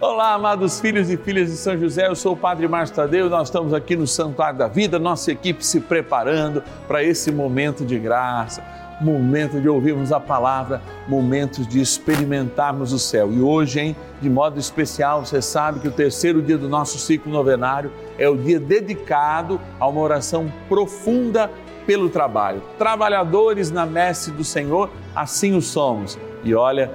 Olá, amados filhos e filhas de São José, eu sou o Padre Márcio Tadeu, nós estamos aqui no Santuário da Vida, nossa equipe se preparando para esse momento de graça, momento de ouvirmos a palavra, momentos de experimentarmos o céu. E hoje, hein, de modo especial, você sabe que o terceiro dia do nosso ciclo novenário é o dia dedicado a uma oração profunda pelo trabalho. Trabalhadores na messe do Senhor, assim o somos. E olha,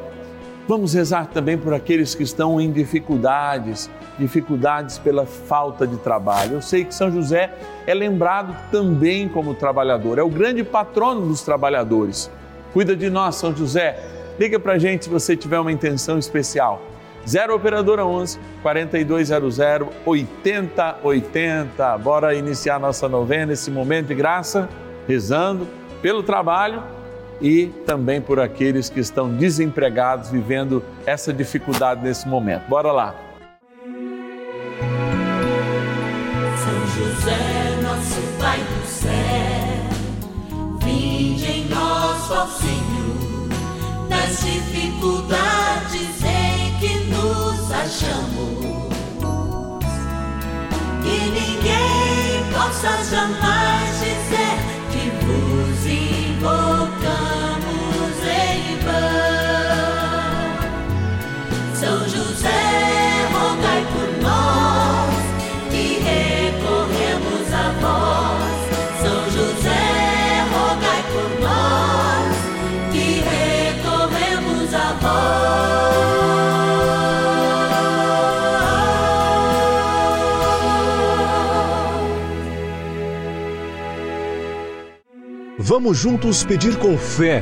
Vamos rezar também por aqueles que estão em dificuldades, dificuldades pela falta de trabalho. Eu sei que São José é lembrado também como trabalhador, é o grande patrono dos trabalhadores. Cuida de nós, São José. Liga para a gente se você tiver uma intenção especial. 0 Operadora 11 4200 8080. Bora iniciar nossa novena, esse momento de graça, rezando pelo trabalho e também por aqueles que estão desempregados, vivendo essa dificuldade nesse momento. Bora lá. São José, nosso Pai do céu, vinde em nós, ó Senhor, nas dificuldades em que nos achamos. Que ninguém possa jamais dizer que vos invocamos. Vamos juntos pedir com fé,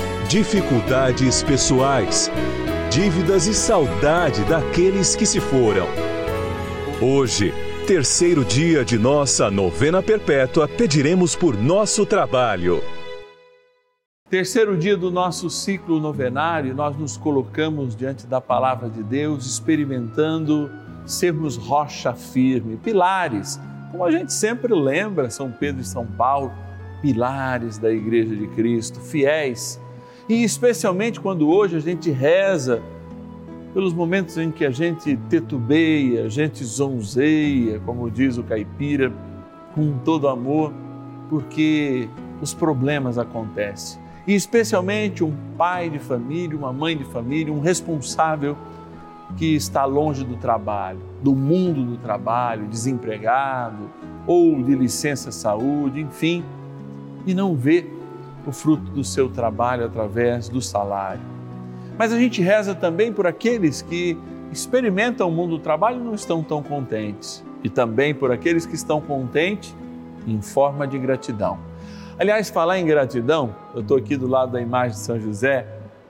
dificuldades pessoais dívidas e saudade daqueles que se foram. Hoje, terceiro dia de nossa novena perpétua, pediremos por nosso trabalho. Terceiro dia do nosso ciclo novenário, nós nos colocamos diante da palavra de Deus, experimentando sermos rocha firme, pilares, como a gente sempre lembra, São Pedro e São Paulo, pilares da Igreja de Cristo, fiéis e especialmente quando hoje a gente reza pelos momentos em que a gente tetubeia, a gente zonzeia, como diz o caipira, com todo amor, porque os problemas acontecem. E especialmente um pai de família, uma mãe de família, um responsável que está longe do trabalho, do mundo do trabalho, desempregado ou de licença saúde, enfim, e não vê o fruto do seu trabalho através do salário. Mas a gente reza também por aqueles que experimentam o mundo do trabalho e não estão tão contentes. E também por aqueles que estão contentes em forma de gratidão. Aliás, falar em gratidão, eu estou aqui do lado da imagem de São José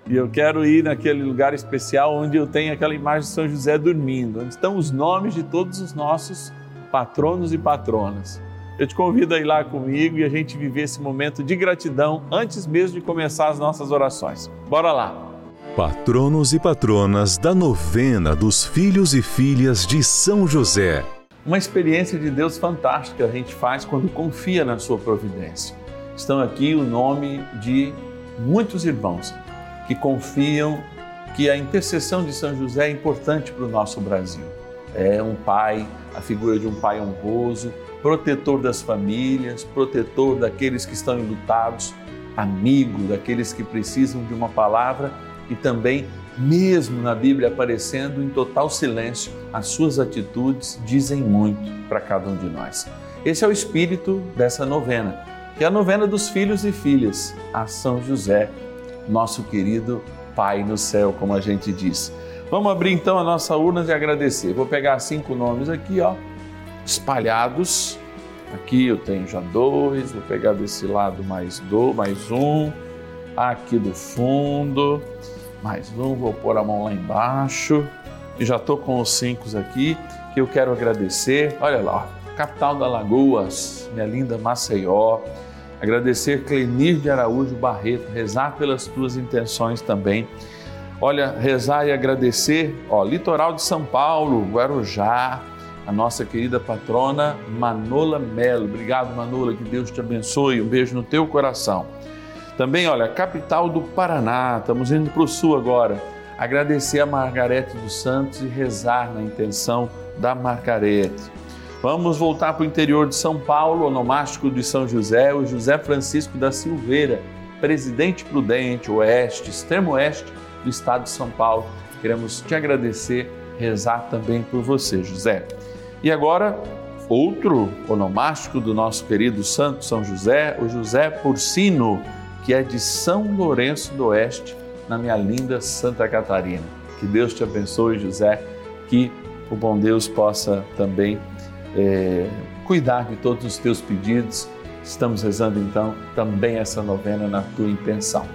e eu quero ir naquele lugar especial onde eu tenho aquela imagem de São José dormindo, onde estão os nomes de todos os nossos patronos e patronas. Eu te convido a ir lá comigo e a gente viver esse momento de gratidão antes mesmo de começar as nossas orações. Bora lá! Patronos e patronas da novena dos filhos e filhas de São José. Uma experiência de Deus fantástica a gente faz quando confia na sua providência. Estão aqui o nome de muitos irmãos que confiam que a intercessão de São José é importante para o nosso Brasil. É um pai, a figura de um pai honroso, protetor das famílias, protetor daqueles que estão enlutados, amigo daqueles que precisam de uma palavra e também, mesmo na Bíblia aparecendo em total silêncio, as suas atitudes dizem muito para cada um de nós. Esse é o espírito dessa novena, que é a novena dos filhos e filhas a São José, nosso querido Pai no céu, como a gente diz. Vamos abrir então a nossa urna e agradecer. Vou pegar cinco nomes aqui, ó espalhados. Aqui eu tenho já dois, vou pegar desse lado mais do, mais um. Aqui do fundo, mais um, vou pôr a mão lá embaixo. E já estou com os cinco aqui. que eu quero agradecer. Olha lá, capital da Lagoas, minha linda Maceió. Agradecer Clenir de Araújo Barreto, rezar pelas tuas intenções também. Olha, rezar e agradecer, ó, litoral de São Paulo, Guarujá, a nossa querida patrona Manola Melo. Obrigado, Manola, que Deus te abençoe. Um beijo no teu coração. Também, olha, capital do Paraná, estamos indo para o sul agora. Agradecer a Margarete dos Santos e rezar na intenção da Margarete. Vamos voltar para o interior de São Paulo, onomástico de São José, o José Francisco da Silveira, presidente prudente, oeste, extremo oeste do estado de São Paulo. Queremos te agradecer, rezar também por você, José. E agora, outro onomástico do nosso querido Santo São José, o José Porcino que é de São Lourenço do Oeste, na minha linda Santa Catarina. Que Deus te abençoe, José, que o bom Deus possa também é, cuidar de todos os teus pedidos. Estamos rezando então também essa novena na tua intenção.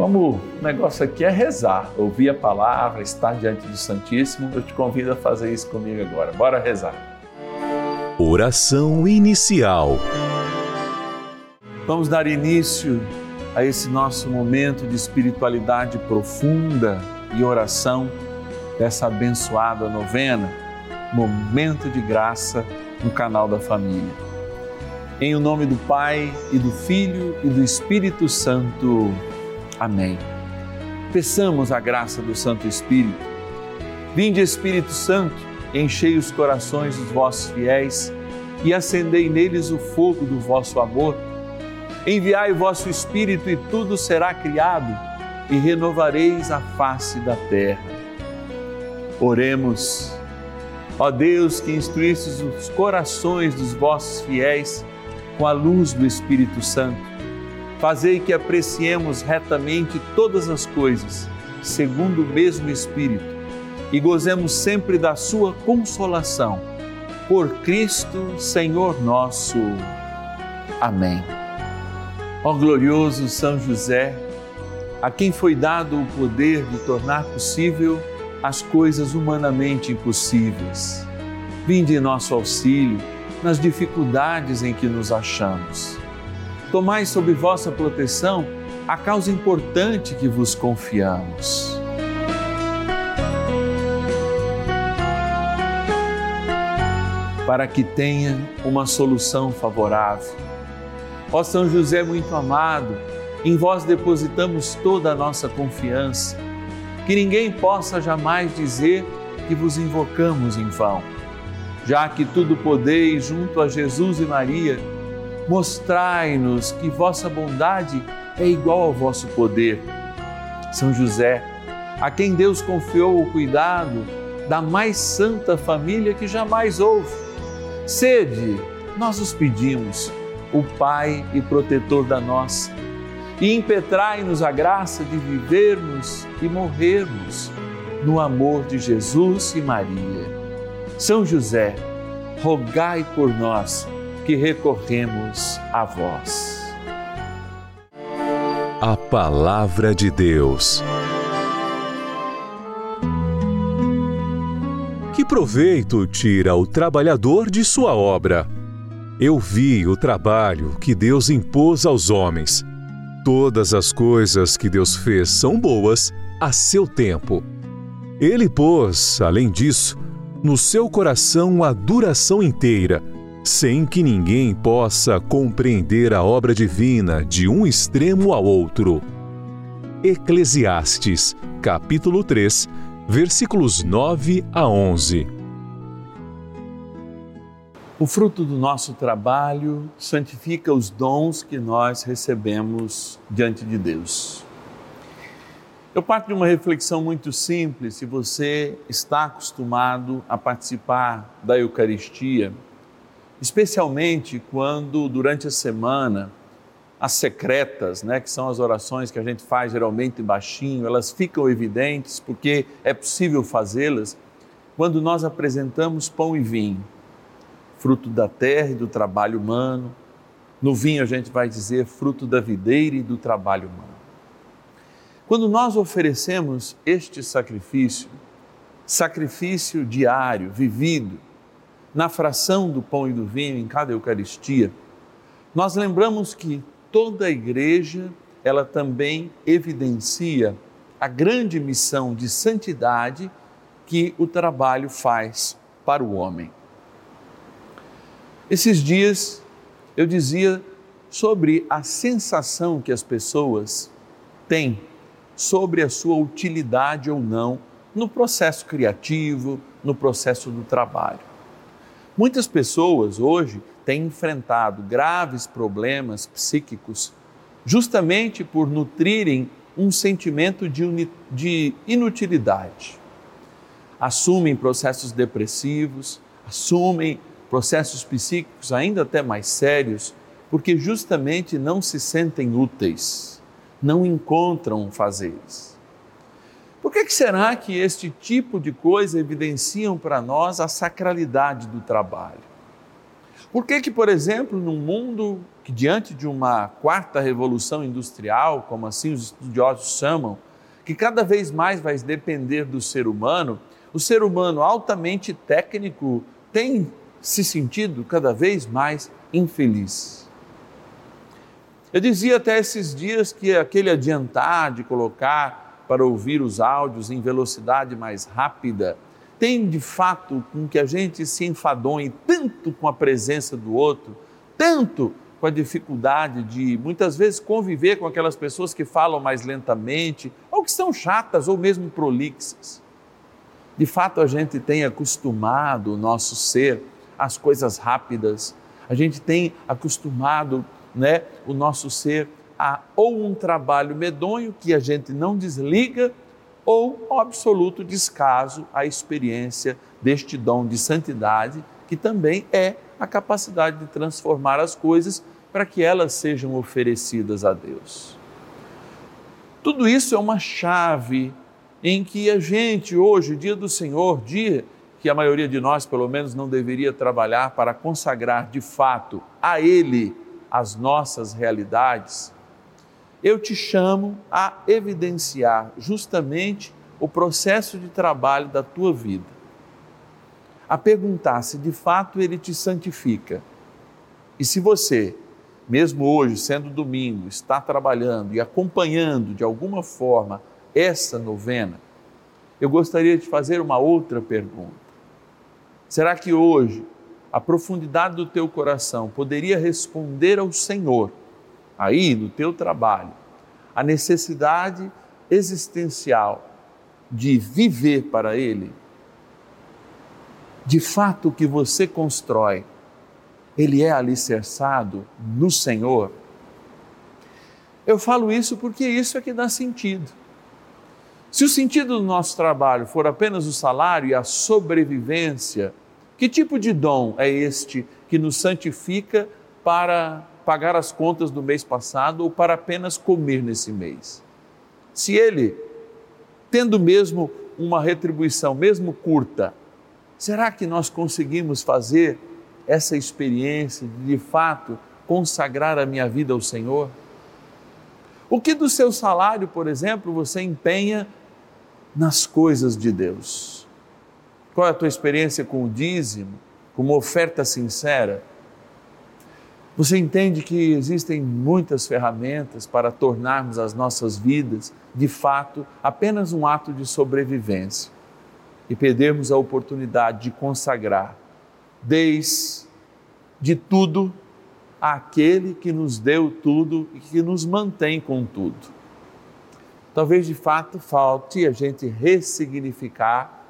Vamos, o negócio aqui é rezar, ouvir a palavra, estar diante do Santíssimo. Eu te convido a fazer isso comigo agora. Bora rezar. Oração inicial. Vamos dar início a esse nosso momento de espiritualidade profunda e oração dessa abençoada novena, Momento de Graça no canal da Família. Em o nome do Pai e do Filho e do Espírito Santo. Amém. Peçamos a graça do Santo Espírito. Vinde, Espírito Santo, enchei os corações dos vossos fiéis e acendei neles o fogo do vosso amor Enviai o vosso Espírito e tudo será criado, e renovareis a face da terra. Oremos. Ó Deus, que instruístes os corações dos vossos fiéis com a luz do Espírito Santo, fazei que apreciemos retamente todas as coisas, segundo o mesmo Espírito, e gozemos sempre da sua consolação. Por Cristo, Senhor nosso. Amém. Ó glorioso São José, a quem foi dado o poder de tornar possível as coisas humanamente impossíveis. Vinde em nosso auxílio nas dificuldades em que nos achamos. Tomai sob vossa proteção a causa importante que vos confiamos. Para que tenha uma solução favorável Ó São José muito amado, em vós depositamos toda a nossa confiança. Que ninguém possa jamais dizer que vos invocamos em vão. Já que tudo podeis junto a Jesus e Maria, mostrai-nos que vossa bondade é igual ao vosso poder. São José, a quem Deus confiou o cuidado da mais santa família que jamais houve. Sede, nós os pedimos o Pai e protetor da nossa, e impetrai-nos a graça de vivermos e morrermos no amor de Jesus e Maria. São José, rogai por nós que recorremos a vós. A Palavra de Deus. Que proveito tira o trabalhador de sua obra? Eu vi o trabalho que Deus impôs aos homens. Todas as coisas que Deus fez são boas a seu tempo. Ele pôs, além disso, no seu coração a duração inteira, sem que ninguém possa compreender a obra divina de um extremo ao outro. Eclesiastes, capítulo 3, versículos 9 a 11. O fruto do nosso trabalho santifica os dons que nós recebemos diante de Deus. Eu parto de uma reflexão muito simples. Se você está acostumado a participar da Eucaristia, especialmente quando durante a semana as secretas, né, que são as orações que a gente faz geralmente baixinho, elas ficam evidentes porque é possível fazê-las quando nós apresentamos pão e vinho fruto da terra e do trabalho humano. No vinho a gente vai dizer fruto da videira e do trabalho humano. Quando nós oferecemos este sacrifício, sacrifício diário, vivido, na fração do pão e do vinho em cada Eucaristia, nós lembramos que toda a igreja, ela também evidencia a grande missão de santidade que o trabalho faz para o homem. Esses dias eu dizia sobre a sensação que as pessoas têm sobre a sua utilidade ou não no processo criativo, no processo do trabalho. Muitas pessoas hoje têm enfrentado graves problemas psíquicos justamente por nutrirem um sentimento de, de inutilidade. Assumem processos depressivos, assumem processos psíquicos ainda até mais sérios, porque justamente não se sentem úteis, não encontram fazeres. Por que, que será que este tipo de coisa evidenciam para nós a sacralidade do trabalho? Por que, que, por exemplo, num mundo que, diante de uma quarta revolução industrial, como assim os estudiosos chamam, que cada vez mais vai depender do ser humano, o ser humano altamente técnico tem se sentido cada vez mais infeliz. Eu dizia até esses dias que aquele adiantar de colocar para ouvir os áudios em velocidade mais rápida tem de fato com que a gente se enfadonhe tanto com a presença do outro, tanto com a dificuldade de muitas vezes conviver com aquelas pessoas que falam mais lentamente, ou que são chatas ou mesmo prolixas. De fato, a gente tem acostumado o nosso ser às coisas rápidas, a gente tem acostumado né, o nosso ser a ou um trabalho medonho que a gente não desliga ou o absoluto descaso à experiência deste dom de santidade, que também é a capacidade de transformar as coisas para que elas sejam oferecidas a Deus. Tudo isso é uma chave em que a gente, hoje, dia do Senhor, dia que a maioria de nós, pelo menos, não deveria trabalhar para consagrar de fato a Ele as nossas realidades, eu te chamo a evidenciar justamente o processo de trabalho da tua vida. A perguntar se de fato ele te santifica. E se você, mesmo hoje, sendo domingo, está trabalhando e acompanhando de alguma forma essa novena, eu gostaria de fazer uma outra pergunta. Será que hoje a profundidade do teu coração poderia responder ao Senhor aí no teu trabalho, a necessidade existencial de viver para Ele, de fato o que você constrói, ele é alicerçado no Senhor. Eu falo isso porque isso é que dá sentido. Se o sentido do nosso trabalho for apenas o salário e a sobrevivência, que tipo de dom é este que nos santifica para pagar as contas do mês passado ou para apenas comer nesse mês. Se ele, tendo mesmo uma retribuição, mesmo curta, será que nós conseguimos fazer essa experiência de, de fato, consagrar a minha vida ao Senhor? O que do seu salário, por exemplo, você empenha nas coisas de Deus? Qual é a tua experiência com o dízimo, com uma oferta sincera? Você entende que existem muitas ferramentas para tornarmos as nossas vidas, de fato, apenas um ato de sobrevivência e perdermos a oportunidade de consagrar, desde tudo, àquele que nos deu tudo e que nos mantém com tudo. Talvez de fato falte a gente ressignificar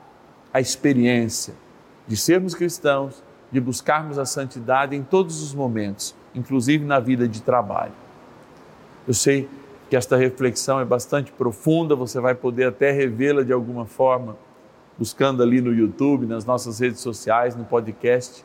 a experiência de sermos cristãos, de buscarmos a santidade em todos os momentos inclusive na vida de trabalho. Eu sei que esta reflexão é bastante profunda, você vai poder até revê-la de alguma forma, buscando ali no YouTube, nas nossas redes sociais, no podcast,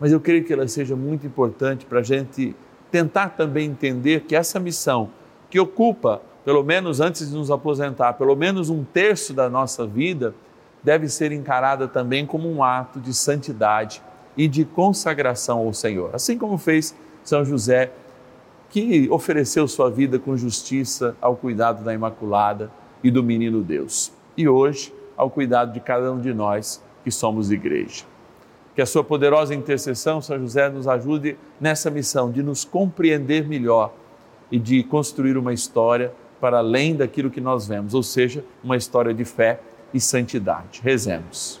mas eu creio que ela seja muito importante para a gente tentar também entender que essa missão, que ocupa, pelo menos antes de nos aposentar, pelo menos um terço da nossa vida, deve ser encarada também como um ato de santidade e de consagração ao Senhor, assim como fez são José, que ofereceu sua vida com justiça ao cuidado da Imaculada e do menino Deus. E hoje ao cuidado de cada um de nós que somos igreja. Que a sua poderosa intercessão, São José, nos ajude nessa missão de nos compreender melhor e de construir uma história para além daquilo que nós vemos, ou seja, uma história de fé e santidade. Rezemos.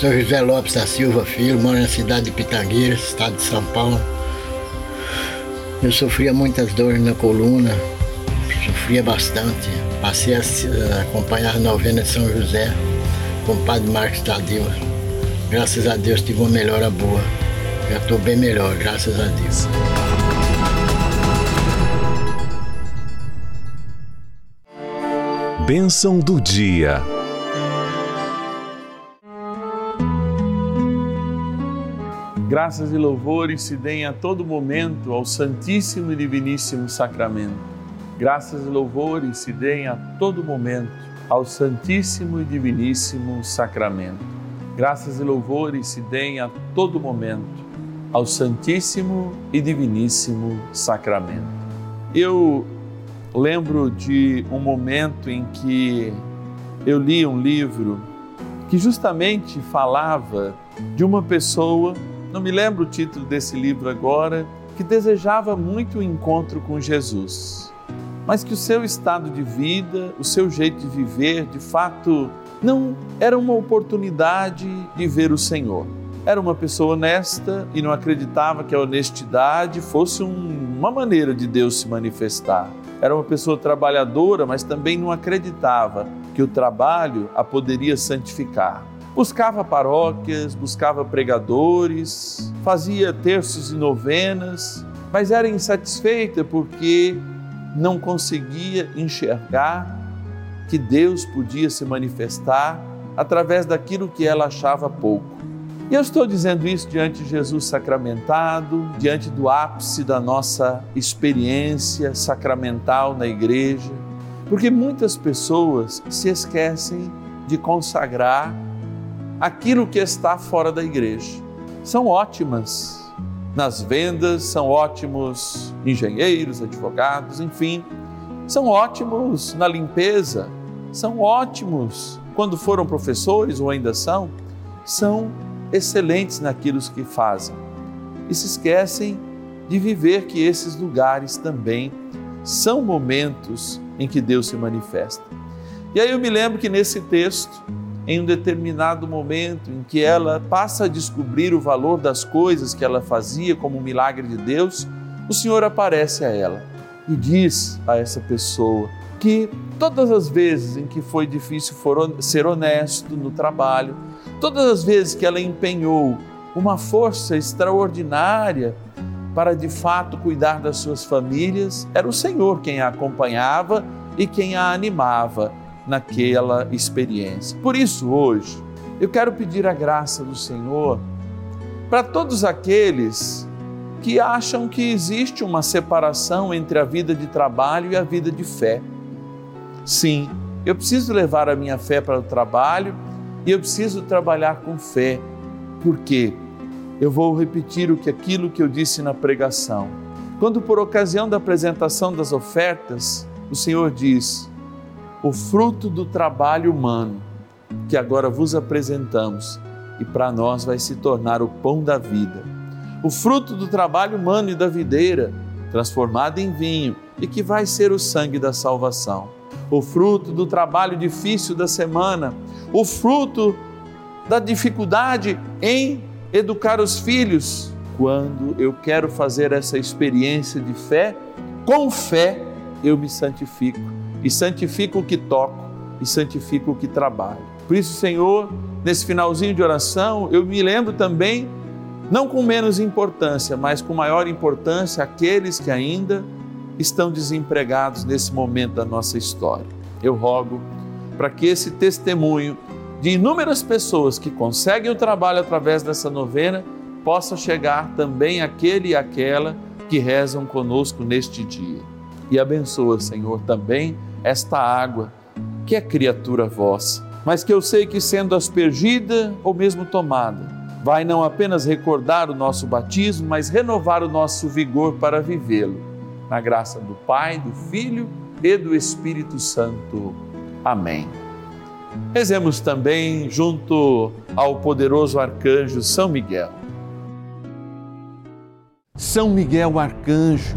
Sou José Lopes da Silva Filho, moro na cidade de Pitangueiras, estado de São Paulo. Eu sofria muitas dores na coluna, sofria bastante. Passei a acompanhar a novena de São José com o padre Marcos Tadeu. Graças a Deus tive uma melhora boa. Já estou bem melhor, graças a Deus. Bênção do dia. Graças e louvores se deem a todo momento ao Santíssimo e Diviníssimo Sacramento. Graças e louvores se deem a todo momento ao Santíssimo e Diviníssimo Sacramento. Graças e louvores se deem a todo momento ao Santíssimo e Diviníssimo Sacramento. Eu lembro de um momento em que eu li um livro que justamente falava de uma pessoa, não me lembro o título desse livro agora, que desejava muito o encontro com Jesus, mas que o seu estado de vida, o seu jeito de viver, de fato, não era uma oportunidade de ver o Senhor. Era uma pessoa honesta e não acreditava que a honestidade fosse um, uma maneira de Deus se manifestar era uma pessoa trabalhadora, mas também não acreditava que o trabalho a poderia santificar. Buscava paróquias, buscava pregadores, fazia terços e novenas, mas era insatisfeita porque não conseguia enxergar que Deus podia se manifestar através daquilo que ela achava pouco. E eu estou dizendo isso diante de Jesus sacramentado, diante do ápice da nossa experiência sacramental na igreja, porque muitas pessoas se esquecem de consagrar aquilo que está fora da igreja. São ótimas nas vendas, são ótimos engenheiros, advogados, enfim, são ótimos na limpeza, são ótimos quando foram professores ou ainda são, são excelentes naquilo que fazem e se esquecem de viver que esses lugares também são momentos em que Deus se manifesta. E aí eu me lembro que nesse texto, em um determinado momento em que ela passa a descobrir o valor das coisas que ela fazia como um milagre de Deus, o Senhor aparece a ela e diz a essa pessoa que todas as vezes em que foi difícil ser honesto no trabalho, Todas as vezes que ela empenhou uma força extraordinária para de fato cuidar das suas famílias. Era o Senhor quem a acompanhava e quem a animava naquela experiência. Por isso, hoje, eu quero pedir a graça do Senhor para todos aqueles que acham que existe uma separação entre a vida de trabalho e a vida de fé. Sim, eu preciso levar a minha fé para o trabalho e eu preciso trabalhar com fé. Por quê? Eu vou repetir o que aquilo que eu disse na pregação. Quando por ocasião da apresentação das ofertas, o Senhor diz: "O fruto do trabalho humano que agora vos apresentamos e para nós vai se tornar o pão da vida. O fruto do trabalho humano e da videira, transformado em vinho e que vai ser o sangue da salvação. O fruto do trabalho difícil da semana, o fruto da dificuldade em educar os filhos. Quando eu quero fazer essa experiência de fé, com fé eu me santifico. E santifico o que toco, e santifico o que trabalho. Por isso, Senhor, nesse finalzinho de oração, eu me lembro também, não com menos importância, mas com maior importância, aqueles que ainda estão desempregados nesse momento da nossa história. Eu rogo para que esse testemunho de inúmeras pessoas que conseguem o trabalho através dessa novena possa chegar também aquele e aquela que rezam conosco neste dia. E abençoa, Senhor, também esta água que é criatura vossa, mas que eu sei que sendo aspergida ou mesmo tomada, vai não apenas recordar o nosso batismo, mas renovar o nosso vigor para vivê-lo. Na graça do Pai, do Filho e do Espírito Santo. Amém. Rezemos também junto ao poderoso arcanjo São Miguel. São Miguel arcanjo,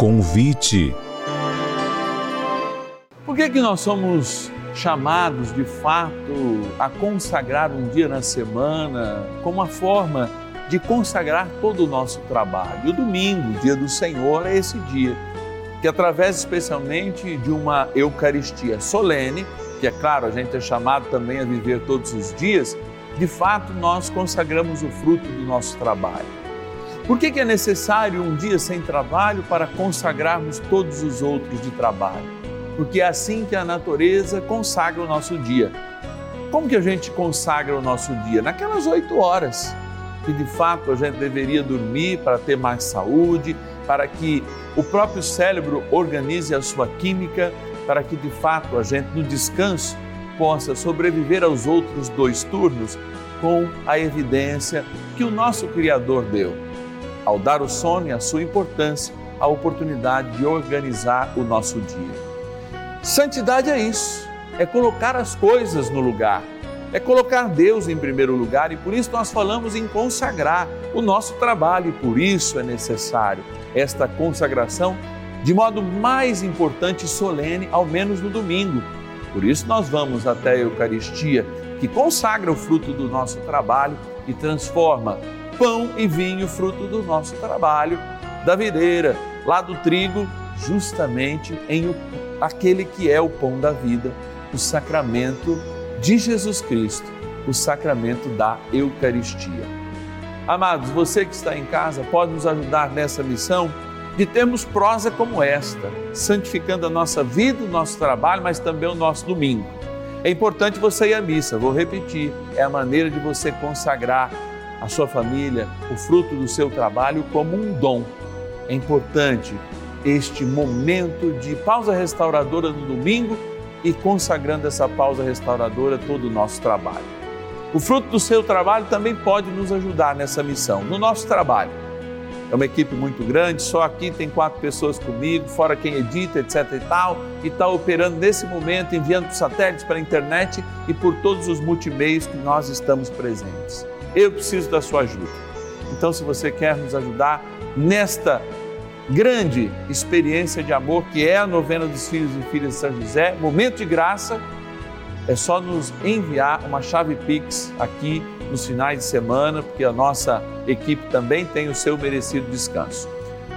Convite. Por que, que nós somos chamados de fato a consagrar um dia na semana como uma forma de consagrar todo o nosso trabalho? O domingo, o dia do Senhor, é esse dia que através especialmente de uma Eucaristia solene, que é claro, a gente é chamado também a viver todos os dias, de fato nós consagramos o fruto do nosso trabalho. Por que, que é necessário um dia sem trabalho para consagrarmos todos os outros de trabalho? Porque é assim que a natureza consagra o nosso dia. Como que a gente consagra o nosso dia? Naquelas oito horas que de fato a gente deveria dormir para ter mais saúde, para que o próprio cérebro organize a sua química, para que de fato a gente no descanso possa sobreviver aos outros dois turnos com a evidência que o nosso Criador deu. Ao dar o sono e a sua importância, a oportunidade de organizar o nosso dia. Santidade é isso, é colocar as coisas no lugar é colocar Deus em primeiro lugar e por isso nós falamos em consagrar o nosso trabalho e por isso é necessário esta consagração de modo mais importante e solene, ao menos no domingo. Por isso nós vamos até a Eucaristia, que consagra o fruto do nosso trabalho e transforma pão e vinho, fruto do nosso trabalho, da videira, lá do trigo, justamente em o, aquele que é o pão da vida, o sacramento de Jesus Cristo, o sacramento da Eucaristia. Amados, você que está em casa pode nos ajudar nessa missão de termos prosa como esta, santificando a nossa vida, o nosso trabalho, mas também o nosso domingo. É importante você ir à missa, vou repetir, é a maneira de você consagrar a sua família, o fruto do seu trabalho como um dom. É importante este momento de pausa restauradora no domingo e consagrando essa pausa restauradora todo o nosso trabalho. O fruto do seu trabalho também pode nos ajudar nessa missão, no nosso trabalho. É uma equipe muito grande, só aqui tem quatro pessoas comigo, fora quem edita, etc e tal, e está operando nesse momento, enviando satélites para a internet e por todos os multimeios que nós estamos presentes. Eu preciso da sua ajuda. Então, se você quer nos ajudar nesta grande experiência de amor que é a novena dos filhos e filhas de São José, momento de graça, é só nos enviar uma chave Pix aqui nos finais de semana, porque a nossa equipe também tem o seu merecido descanso.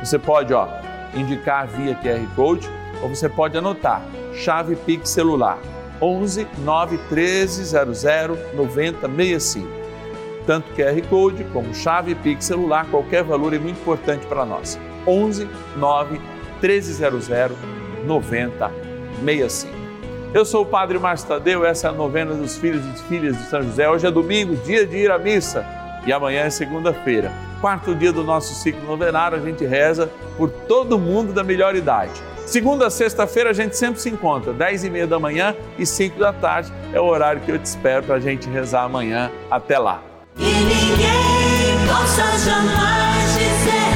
Você pode, ó, indicar via QR Code ou você pode anotar chave Pix celular 11 9 13 00 9065. Tanto QR Code como chave Pix celular, qualquer valor é muito importante para nós. 11 9 1300 9065. Eu sou o Padre Márcio Tadeu, essa é a novena dos filhos e filhas de São José. Hoje é domingo, dia de ir à missa e amanhã é segunda-feira. Quarto dia do nosso ciclo novenário, a gente reza por todo mundo da melhor idade. Segunda a sexta-feira a gente sempre se encontra, 10 e meia da manhã e 5 da tarde. É o horário que eu te espero para a gente rezar amanhã. Até lá. E ninguém possa jamais dizer